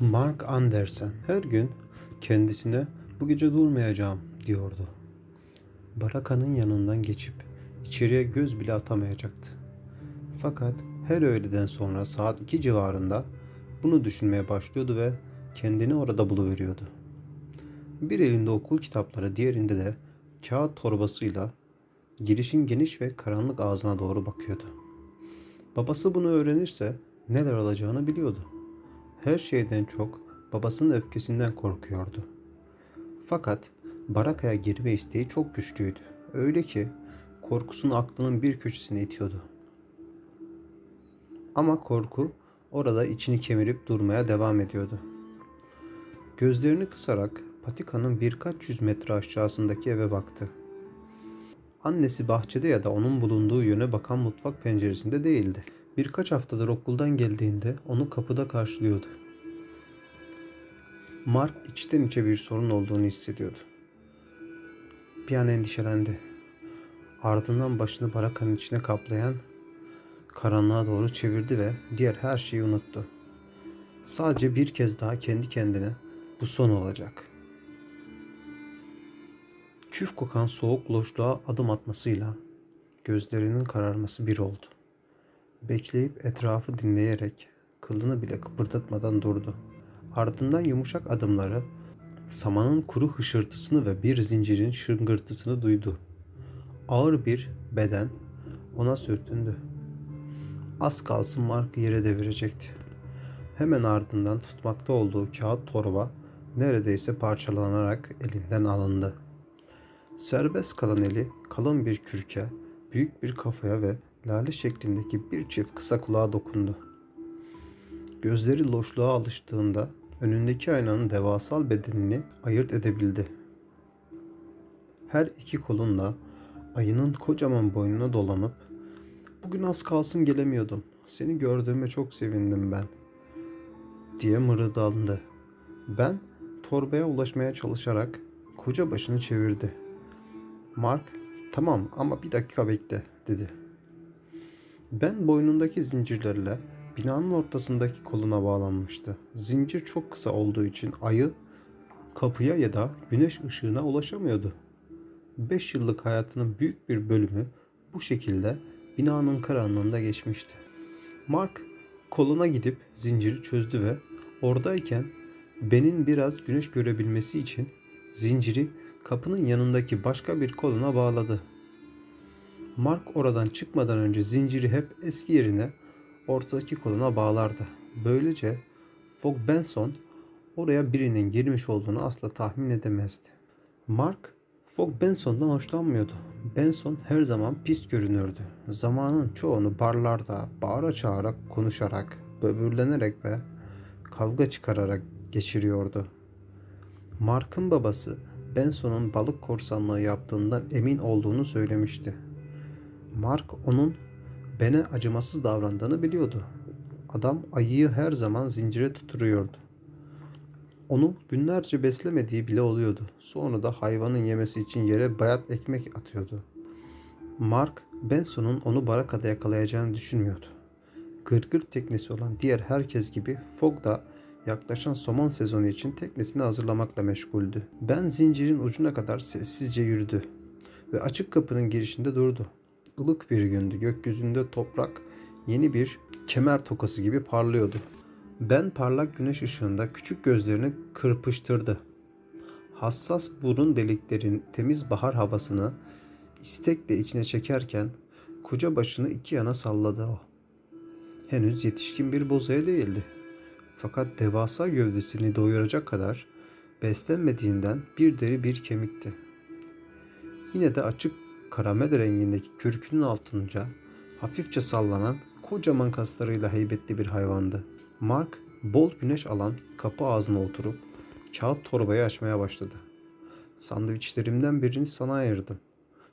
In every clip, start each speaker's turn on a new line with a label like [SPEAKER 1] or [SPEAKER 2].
[SPEAKER 1] Mark Andersen her gün kendisine bu gece durmayacağım diyordu. Barakanın yanından geçip içeriye göz bile atamayacaktı. Fakat her öğleden sonra saat 2 civarında bunu düşünmeye başlıyordu ve kendini orada buluveriyordu. Bir elinde okul kitapları, diğerinde de kağıt torbasıyla girişin geniş ve karanlık ağzına doğru bakıyordu. Babası bunu öğrenirse neler olacağını biliyordu. Her şeyden çok babasının öfkesinden korkuyordu. Fakat Baraka'ya girme isteği çok güçlüydü. Öyle ki korkusunu aklının bir köşesine itiyordu. Ama korku orada içini kemirip durmaya devam ediyordu. Gözlerini kısarak patikanın birkaç yüz metre aşağısındaki eve baktı. Annesi bahçede ya da onun bulunduğu yöne bakan mutfak penceresinde değildi. Birkaç haftadır okuldan geldiğinde onu kapıda karşılıyordu. Mark içten içe bir sorun olduğunu hissediyordu. Bir an endişelendi. Ardından başını barakanın içine kaplayan karanlığa doğru çevirdi ve diğer her şeyi unuttu. Sadece bir kez daha kendi kendine bu son olacak. Küf kokan soğuk loşluğa adım atmasıyla gözlerinin kararması bir oldu. Bekleyip etrafı dinleyerek kılını bile kıpırdatmadan durdu. Ardından yumuşak adımları samanın kuru hışırtısını ve bir zincirin şıngırtısını duydu. Ağır bir beden ona sürtündü. Az kalsın Mark'ı yere devirecekti. Hemen ardından tutmakta olduğu kağıt torba neredeyse parçalanarak elinden alındı. Serbest kalan eli kalın bir kürke, büyük bir kafaya ve lale şeklindeki bir çift kısa kulağa dokundu. Gözleri loşluğa alıştığında önündeki aynanın devasal bedenini ayırt edebildi. Her iki kolunla ayının kocaman boynuna dolanıp Bugün az kalsın gelemiyordum. Seni gördüğüme çok sevindim ben. Diye mırıldandı. Ben torbaya ulaşmaya çalışarak koca başını çevirdi. Mark, tamam ama bir dakika bekle dedi. Ben boynundaki zincirlerle binanın ortasındaki koluna bağlanmıştı. Zincir çok kısa olduğu için ayı kapıya ya da güneş ışığına ulaşamıyordu. Beş yıllık hayatının büyük bir bölümü bu şekilde binanın karanlığında geçmişti. Mark koluna gidip zinciri çözdü ve oradayken Ben'in biraz güneş görebilmesi için zinciri kapının yanındaki başka bir koluna bağladı. Mark oradan çıkmadan önce zinciri hep eski yerine ortadaki koluna bağlardı. Böylece Fogg Benson oraya birinin girmiş olduğunu asla tahmin edemezdi. Mark Fogg Benson'dan hoşlanmıyordu. Benson her zaman pis görünürdü. Zamanın çoğunu barlarda bağıra çağıra konuşarak, böbürlenerek ve kavga çıkararak geçiriyordu. Mark'ın babası Benson'un balık korsanlığı yaptığından emin olduğunu söylemişti. Mark onun Ben'e acımasız davrandığını biliyordu. Adam ayıyı her zaman zincire tuturuyordu. Onu günlerce beslemediği bile oluyordu. Sonra da hayvanın yemesi için yere bayat ekmek atıyordu. Mark, Benson'un onu barakada yakalayacağını düşünmüyordu. Gırgır teknesi olan diğer herkes gibi Fogg da yaklaşan somon sezonu için teknesini hazırlamakla meşguldü. Ben zincirin ucuna kadar sessizce yürüdü ve açık kapının girişinde durdu. Ilık bir gündü. Gökyüzünde toprak yeni bir kemer tokası gibi parlıyordu. Ben parlak güneş ışığında küçük gözlerini kırpıştırdı. Hassas burun deliklerin temiz bahar havasını istekle içine çekerken koca başını iki yana salladı o. Henüz yetişkin bir bozaya değildi. Fakat devasa gövdesini doyuracak kadar beslenmediğinden bir deri bir kemikti. Yine de açık karamel rengindeki kürkünün altınca hafifçe sallanan kocaman kaslarıyla heybetli bir hayvandı. Mark bol güneş alan kapı ağzına oturup kağıt torbayı açmaya başladı. Sandviçlerimden birini sana ayırdım.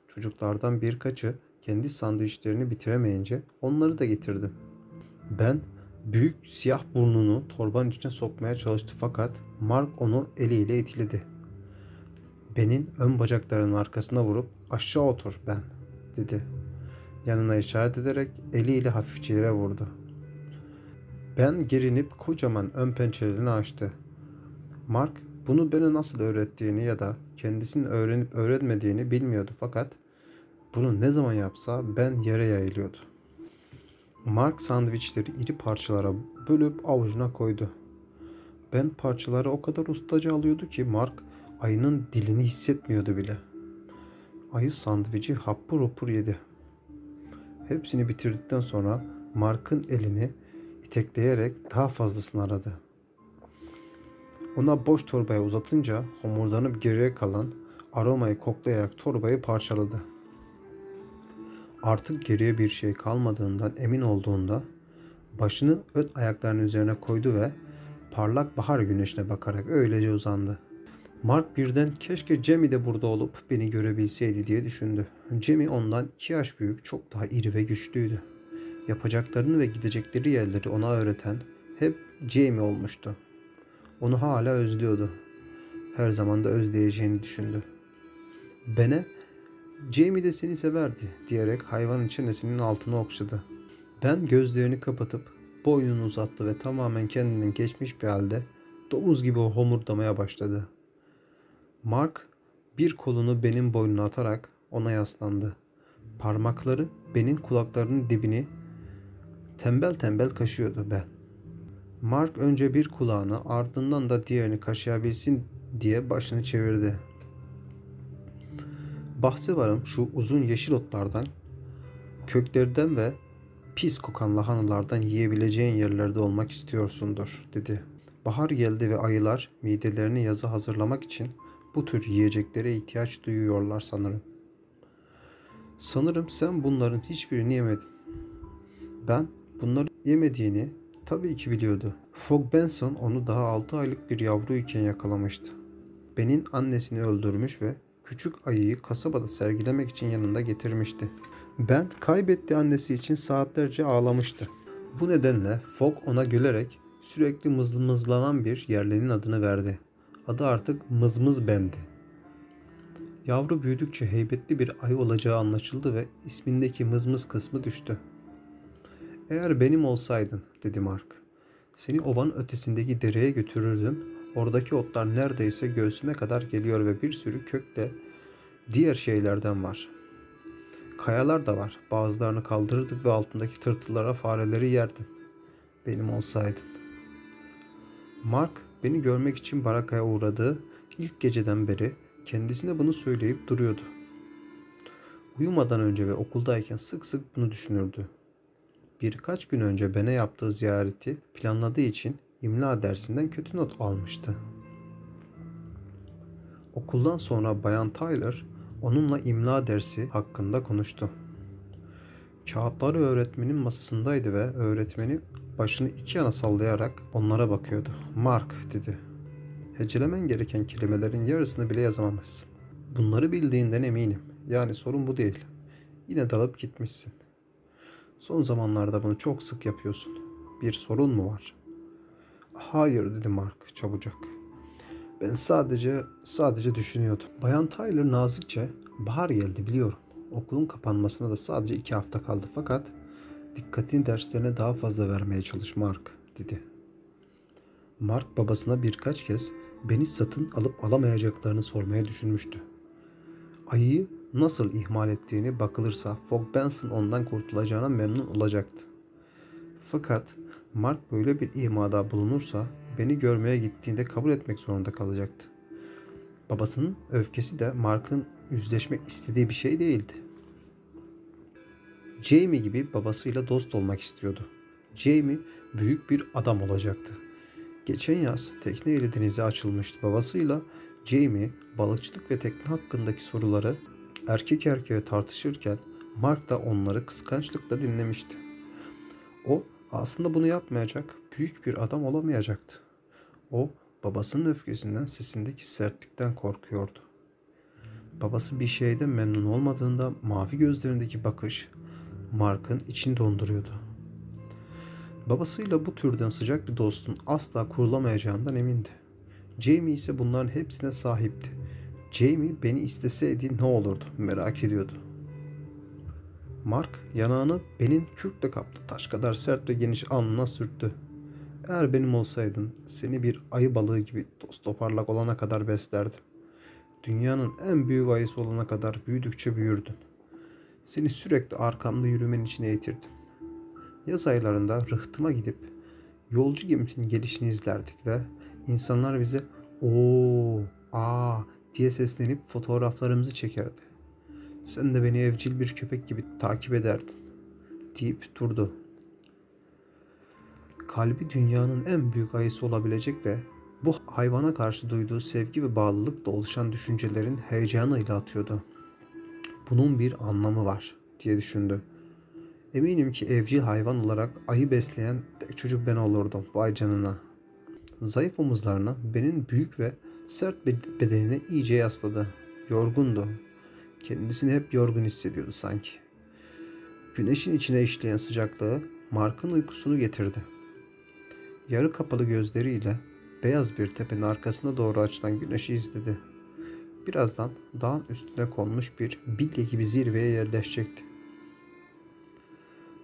[SPEAKER 1] Çocuklardan birkaçı kendi sandviçlerini bitiremeyince onları da getirdim. Ben büyük siyah burnunu torbanın içine sokmaya çalıştı fakat Mark onu eliyle itiledi. Ben'in ön bacaklarının arkasına vurup aşağı otur ben dedi. Yanına işaret ederek eliyle hafifçe yere vurdu. Ben gerinip kocaman ön pençelerini açtı. Mark bunu bana nasıl öğrettiğini ya da kendisinin öğrenip öğrenmediğini bilmiyordu fakat bunu ne zaman yapsa ben yere yayılıyordu. Mark sandviçleri iri parçalara bölüp avucuna koydu. Ben parçaları o kadar ustaca alıyordu ki Mark ayının dilini hissetmiyordu bile. Ayı sandviçi hapur hapur yedi. Hepsini bitirdikten sonra Mark'ın elini itekleyerek daha fazlasını aradı. Ona boş torbayı uzatınca homurdanıp geriye kalan aromayı koklayarak torbayı parçaladı. Artık geriye bir şey kalmadığından emin olduğunda başını öt ayaklarının üzerine koydu ve parlak bahar güneşine bakarak öylece uzandı. Mark birden keşke Jamie de burada olup beni görebilseydi diye düşündü. Jamie ondan iki yaş büyük, çok daha iri ve güçlüydü. Yapacaklarını ve gidecekleri yerleri ona öğreten hep Jamie olmuştu. Onu hala özlüyordu. Her zaman da özleyeceğini düşündü. Bene, Jamie de seni severdi diyerek hayvanın çenesinin altını okşadı. Ben gözlerini kapatıp boynunu uzattı ve tamamen kendinden geçmiş bir halde domuz gibi homurdamaya başladı. Mark bir kolunu benim boynuna atarak ona yaslandı. Parmakları benim kulaklarının dibini tembel tembel kaşıyordu ben. Mark önce bir kulağını ardından da diğerini kaşıyabilsin diye başını çevirdi. Bahsi varım şu uzun yeşil otlardan, köklerden ve pis kokan lahanalardan yiyebileceğin yerlerde olmak istiyorsundur, dedi. Bahar geldi ve ayılar midelerini yazı hazırlamak için bu tür yiyeceklere ihtiyaç duyuyorlar sanırım. Sanırım sen bunların hiçbirini yemedin. Ben bunları yemediğini tabii ki biliyordu. Fog Benson onu daha 6 aylık bir yavru iken yakalamıştı. Ben'in annesini öldürmüş ve küçük ayıyı kasabada sergilemek için yanında getirmişti. Ben kaybetti annesi için saatlerce ağlamıştı. Bu nedenle Fog ona gülerek sürekli mızmızlanan bir yerlinin adını verdi. Adı artık Mızmız Ben'di. Yavru büyüdükçe heybetli bir ayı olacağı anlaşıldı ve ismindeki mızmız kısmı düştü. Eğer benim olsaydın, dedi Mark. Seni ovanın ötesindeki dereye götürürdüm. Oradaki otlar neredeyse göğsüme kadar geliyor ve bir sürü kökle diğer şeylerden var. Kayalar da var. Bazılarını kaldırırdık ve altındaki tırtıllara fareleri yerdin. Benim olsaydın. Mark beni görmek için barakaya uğradığı ilk geceden beri kendisine bunu söyleyip duruyordu. Uyumadan önce ve okuldayken sık sık bunu düşünürdü. Birkaç gün önce Ben'e yaptığı ziyareti planladığı için imla dersinden kötü not almıştı. Okuldan sonra Bayan Tyler onunla imla dersi hakkında konuştu. Kağıtları öğretmenin masasındaydı ve öğretmeni başını iki yana sallayarak onlara bakıyordu. Mark dedi. Hecelemen gereken kelimelerin yarısını bile yazamamışsın. Bunları bildiğinden eminim. Yani sorun bu değil. Yine dalıp gitmişsin. Son zamanlarda bunu çok sık yapıyorsun. Bir sorun mu var? Hayır dedi Mark çabucak. Ben sadece sadece düşünüyordum. Bayan Tyler nazikçe bahar geldi biliyorum. Okulun kapanmasına da sadece iki hafta kaldı fakat dikkatini derslerine daha fazla vermeye çalış Mark dedi. Mark babasına birkaç kez beni satın alıp alamayacaklarını sormaya düşünmüştü. Ayıyı nasıl ihmal ettiğini bakılırsa Fog Benson ondan kurtulacağına memnun olacaktı. Fakat Mark böyle bir imada bulunursa beni görmeye gittiğinde kabul etmek zorunda kalacaktı. Babasının öfkesi de Mark'ın yüzleşmek istediği bir şey değildi. Jamie gibi babasıyla dost olmak istiyordu. Jamie büyük bir adam olacaktı. Geçen yaz tekneyle denize açılmıştı babasıyla Jamie balıkçılık ve tekne hakkındaki soruları erkek erkeğe tartışırken Mark da onları kıskançlıkla dinlemişti. O aslında bunu yapmayacak, büyük bir adam olamayacaktı. O babasının öfkesinden sesindeki sertlikten korkuyordu. Babası bir şeyden memnun olmadığında mavi gözlerindeki bakış Mark'ın için donduruyordu. Babasıyla bu türden sıcak bir dostun asla kurulamayacağından emindi. Jamie ise bunların hepsine sahipti. Jamie beni isteseydi ne olurdu merak ediyordu. Mark yanağını benim kürkle kaptı. Taş kadar sert ve geniş alnına sürttü. Eğer benim olsaydın seni bir ayı balığı gibi toz toparlak olana kadar beslerdim. Dünyanın en büyük ayısı olana kadar büyüdükçe büyürdün. Seni sürekli arkamda yürümen için eğitirdim. Yaz aylarında rıhtıma gidip yolcu gemisinin gelişini izlerdik ve insanlar bize o aa diye seslenip fotoğraflarımızı çekerdi. Sen de beni evcil bir köpek gibi takip ederdin deyip durdu. Kalbi dünyanın en büyük ayısı olabilecek ve bu hayvana karşı duyduğu sevgi ve bağlılıkla oluşan düşüncelerin heyecanıyla atıyordu. Bunun bir anlamı var diye düşündü. Eminim ki evcil hayvan olarak ayı besleyen tek çocuk ben olurdum. Vay canına. Zayıf omuzlarına benim büyük ve sert bedenine iyice yasladı. Yorgundu. Kendisini hep yorgun hissediyordu sanki. Güneşin içine işleyen sıcaklığı Mark'ın uykusunu getirdi. Yarı kapalı gözleriyle beyaz bir tepenin arkasına doğru açılan güneşi izledi. Birazdan dağın üstüne konmuş bir bilye gibi zirveye yerleşecekti.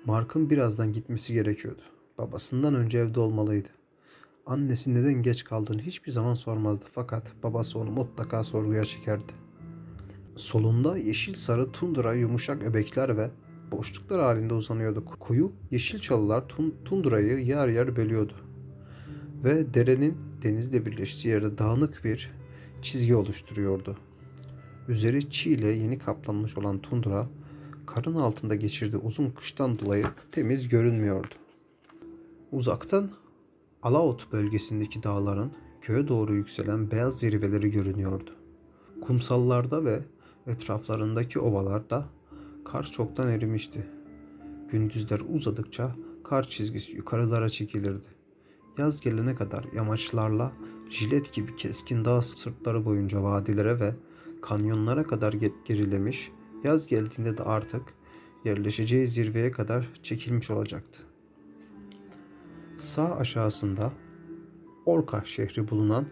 [SPEAKER 1] Mark'ın birazdan gitmesi gerekiyordu. Babasından önce evde olmalıydı. Annesi neden geç kaldığını hiçbir zaman sormazdı fakat babası onu mutlaka sorguya çekerdi. Solunda yeşil sarı tundra yumuşak öbekler ve boşluklar halinde uzanıyordu. Koyu yeşil çalılar tun tundrayı yer yer bölüyordu. Ve derenin denizle birleştiği yerde dağınık bir çizgi oluşturuyordu. Üzeri çiğ ile yeni kaplanmış olan tundra, karın altında geçirdiği uzun kıştan dolayı temiz görünmüyordu. Uzaktan Alaut bölgesindeki dağların köye doğru yükselen beyaz zirveleri görünüyordu. Kumsallarda ve etraflarındaki ovalarda kar çoktan erimişti. Gündüzler uzadıkça kar çizgisi yukarılara çekilirdi. Yaz gelene kadar yamaçlarla jilet gibi keskin dağ sırtları boyunca vadilere ve kanyonlara kadar gerilemiş, yaz geldiğinde de artık yerleşeceği zirveye kadar çekilmiş olacaktı. Sağ aşağısında Orka şehri bulunan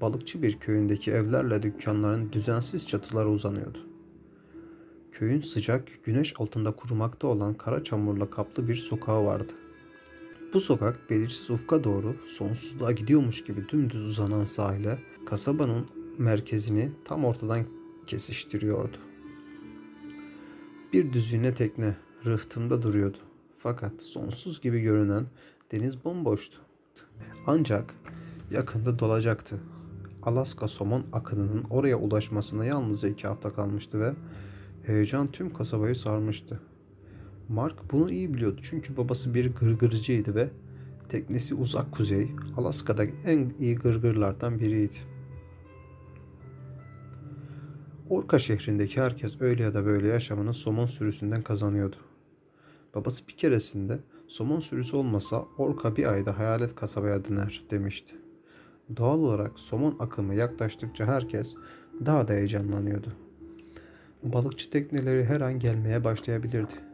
[SPEAKER 1] balıkçı bir köyündeki evlerle dükkanların düzensiz çatıları uzanıyordu. Köyün sıcak, güneş altında kurumakta olan kara çamurla kaplı bir sokağı vardı. Bu sokak belirsiz ufka doğru sonsuzluğa gidiyormuş gibi dümdüz uzanan sahile kasabanın merkezini tam ortadan kesiştiriyordu. Bir düzine tekne rıhtımda duruyordu. Fakat sonsuz gibi görünen deniz bomboştu. Ancak yakında dolacaktı. Alaska somon akınının oraya ulaşmasına yalnızca iki hafta kalmıştı ve heyecan tüm kasabayı sarmıştı. Mark bunu iyi biliyordu çünkü babası bir gırgırcıydı ve teknesi uzak kuzey, Alaska'da en iyi gırgırlardan biriydi. Orka şehrindeki herkes öyle ya da böyle yaşamını somon sürüsünden kazanıyordu. Babası bir keresinde somon sürüsü olmasa Orka bir ayda hayalet kasabaya döner demişti. Doğal olarak somon akımı yaklaştıkça herkes daha da heyecanlanıyordu. Balıkçı tekneleri her an gelmeye başlayabilirdi.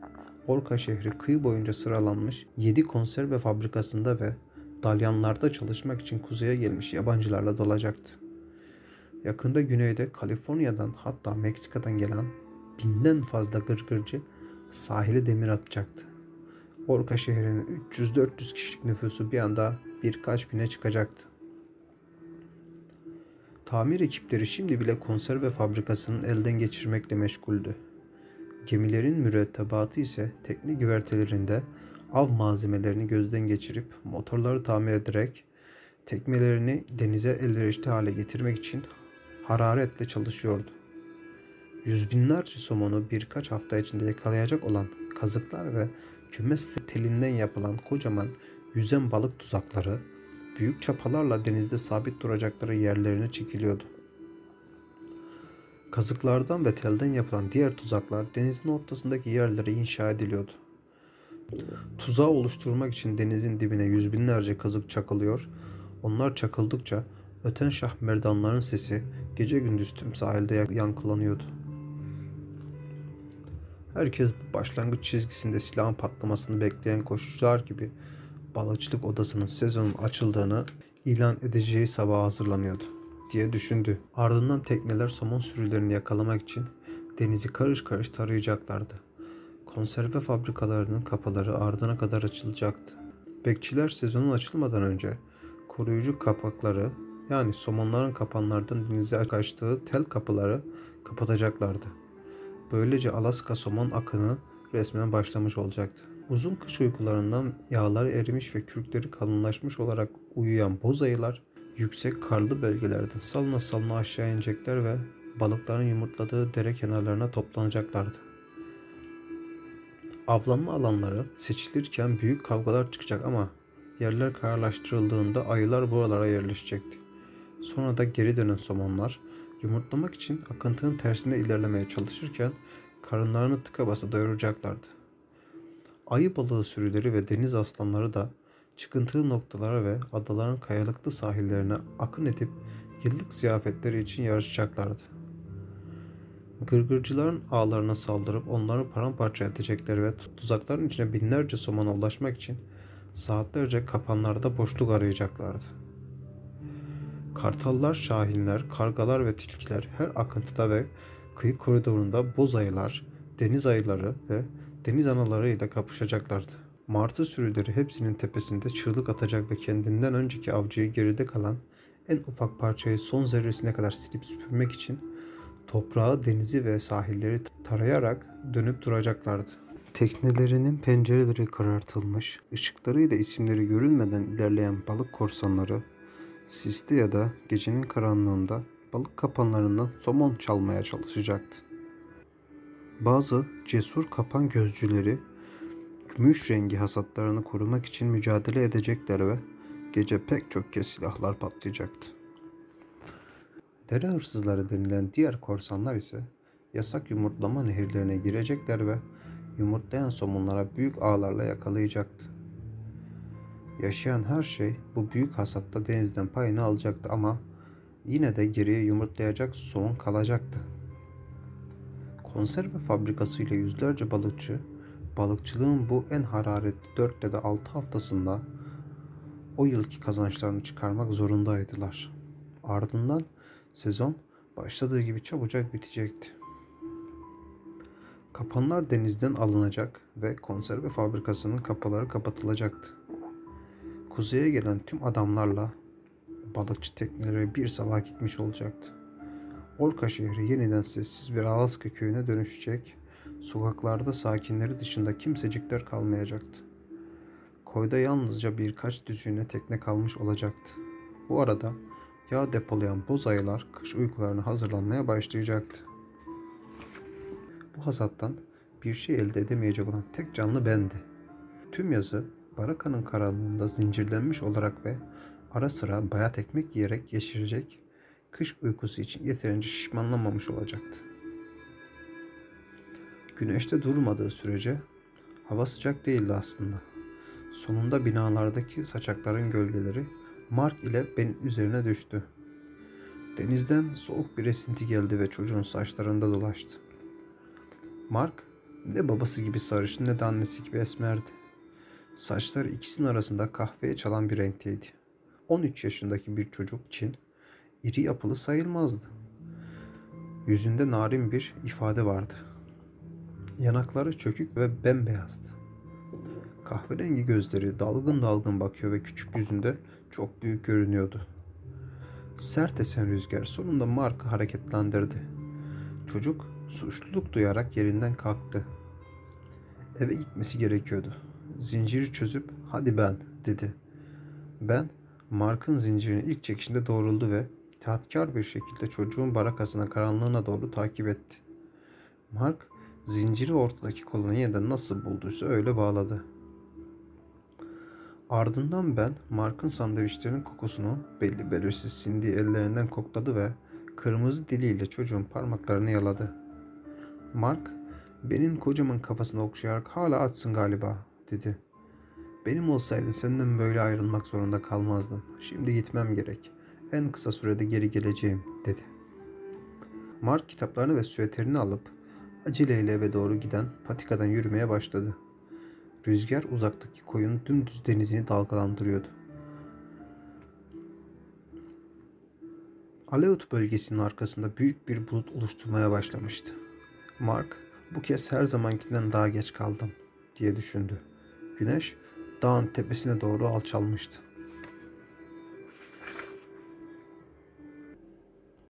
[SPEAKER 1] Orka şehri kıyı boyunca sıralanmış 7 konserve fabrikasında ve dalyanlarda çalışmak için kuzeye gelmiş yabancılarla dolacaktı. Yakında güneyde Kaliforniya'dan hatta Meksika'dan gelen binden fazla gırgırcı sahile demir atacaktı. Orka şehrinin 300-400 kişilik nüfusu bir anda birkaç bine çıkacaktı. Tamir ekipleri şimdi bile konserve fabrikasının elden geçirmekle meşguldü. Gemilerin mürettebatı ise tekne güvertelerinde av malzemelerini gözden geçirip motorları tamir ederek tekmelerini denize elverişli hale getirmek için hararetle çalışıyordu. Yüz binlerce somonu birkaç hafta içinde yakalayacak olan kazıklar ve kümes telinden yapılan kocaman yüzen balık tuzakları büyük çapalarla denizde sabit duracakları yerlerine çekiliyordu. Kazıklardan ve telden yapılan diğer tuzaklar denizin ortasındaki yerlere inşa ediliyordu. Tuzağı oluşturmak için denizin dibine yüz binlerce kazık çakılıyor. Onlar çakıldıkça öten şah merdanların sesi gece gündüz tüm sahilde yankılanıyordu. Herkes başlangıç çizgisinde silahın patlamasını bekleyen koşucular gibi balıkçılık odasının sezonun açıldığını ilan edeceği sabah hazırlanıyordu diye düşündü. Ardından tekneler somon sürülerini yakalamak için denizi karış karış tarayacaklardı. Konserve fabrikalarının kapıları ardına kadar açılacaktı. Bekçiler sezonun açılmadan önce koruyucu kapakları yani somonların kapanlardan denize kaçtığı tel kapıları kapatacaklardı. Böylece Alaska somon akını resmen başlamış olacaktı. Uzun kış uykularından yağları erimiş ve kürkleri kalınlaşmış olarak uyuyan boz ayılar yüksek karlı bölgelerde salına salına aşağı inecekler ve balıkların yumurtladığı dere kenarlarına toplanacaklardı. Avlanma alanları seçilirken büyük kavgalar çıkacak ama yerler kararlaştırıldığında ayılar buralara yerleşecekti. Sonra da geri dönen somonlar yumurtlamak için akıntının tersine ilerlemeye çalışırken karınlarını tıka basa doyuracaklardı. Ayı balığı sürüleri ve deniz aslanları da çıkıntılı noktalara ve adaların kayalıklı sahillerine akın edip yıllık ziyafetleri için yarışacaklardı. Gırgırcıların ağlarına saldırıp onları paramparça edecekleri ve tuzakların içine binlerce somona ulaşmak için saatlerce kapanlarda boşluk arayacaklardı. Kartallar, şahinler, kargalar ve tilkiler her akıntıda ve kıyı koridorunda boz ayılar, deniz ayıları ve deniz analarıyla kapışacaklardı. Martı sürüleri hepsinin tepesinde çığlık atacak ve kendinden önceki avcıyı geride kalan en ufak parçayı son zerresine kadar silip süpürmek için toprağı, denizi ve sahilleri tarayarak dönüp duracaklardı. Teknelerinin pencereleri karartılmış, ışıklarıyla isimleri görülmeden ilerleyen balık korsanları, siste ya da gecenin karanlığında balık kapanlarından somon çalmaya çalışacaktı. Bazı cesur kapan gözcüleri gümüş rengi hasatlarını korumak için mücadele edecekler ve gece pek çok kez silahlar patlayacaktı. Dere hırsızları denilen diğer korsanlar ise yasak yumurtlama nehirlerine girecekler ve yumurtlayan somunlara büyük ağlarla yakalayacaktı. Yaşayan her şey bu büyük hasatta denizden payını alacaktı ama yine de geriye yumurtlayacak somun kalacaktı. Konserve fabrikası ile yüzlerce balıkçı, balıkçılığın bu en hararetli 4 ya da 6 haftasında o yılki kazançlarını çıkarmak zorundaydılar. Ardından sezon başladığı gibi çabucak bitecekti. Kapanlar denizden alınacak ve konserve fabrikasının kapıları kapatılacaktı. Kuzeye gelen tüm adamlarla balıkçı tekneleri bir sabah gitmiş olacaktı. Orka şehri yeniden sessiz bir Alaska köyüne dönüşecek, sokaklarda sakinleri dışında kimsecikler kalmayacaktı. Koyda yalnızca birkaç düzüne tekne kalmış olacaktı. Bu arada yağ depolayan boz ayılar kış uykularına hazırlanmaya başlayacaktı. Bu hasattan bir şey elde edemeyecek olan tek canlı bendi. Tüm yazı barakanın karanlığında zincirlenmiş olarak ve ara sıra bayat ekmek yiyerek geçirecek kış uykusu için yeterince şişmanlamamış olacaktı. Güneşte durmadığı sürece hava sıcak değildi aslında. Sonunda binalardaki saçakların gölgeleri Mark ile ben üzerine düştü. Denizden soğuk bir esinti geldi ve çocuğun saçlarında dolaştı. Mark ne babası gibi sarışın ne de annesi gibi esmerdi. Saçları ikisinin arasında kahveye çalan bir renkteydi. 13 yaşındaki bir çocuk için iri yapılı sayılmazdı. Yüzünde narin bir ifade vardı. Yanakları çökük ve bembeyazdı. Kahverengi gözleri dalgın dalgın bakıyor ve küçük yüzünde çok büyük görünüyordu. Sert esen rüzgar sonunda Mark'ı hareketlendirdi. Çocuk suçluluk duyarak yerinden kalktı. Eve gitmesi gerekiyordu. Zinciri çözüp hadi ben dedi. Ben Mark'ın zincirini ilk çekişinde doğruldu ve itaatkar bir şekilde çocuğun barakasına karanlığına doğru takip etti. Mark zinciri ortadaki kolonyada nasıl bulduysa öyle bağladı. Ardından ben Mark'ın sandviçlerinin kokusunu belli belirsiz sindiği ellerinden kokladı ve kırmızı diliyle çocuğun parmaklarını yaladı. Mark, benim kocaman kafasını okşayarak hala açsın galiba dedi. Benim olsaydı senden böyle ayrılmak zorunda kalmazdım. Şimdi gitmem gerek. En kısa sürede geri geleceğim dedi. Mark kitaplarını ve süveterini alıp aceleyle eve doğru giden patikadan yürümeye başladı. Rüzgar uzaktaki koyun dümdüz denizini dalgalandırıyordu. Aleut bölgesinin arkasında büyük bir bulut oluşturmaya başlamıştı. Mark, bu kez her zamankinden daha geç kaldım diye düşündü. Güneş dağın tepesine doğru alçalmıştı.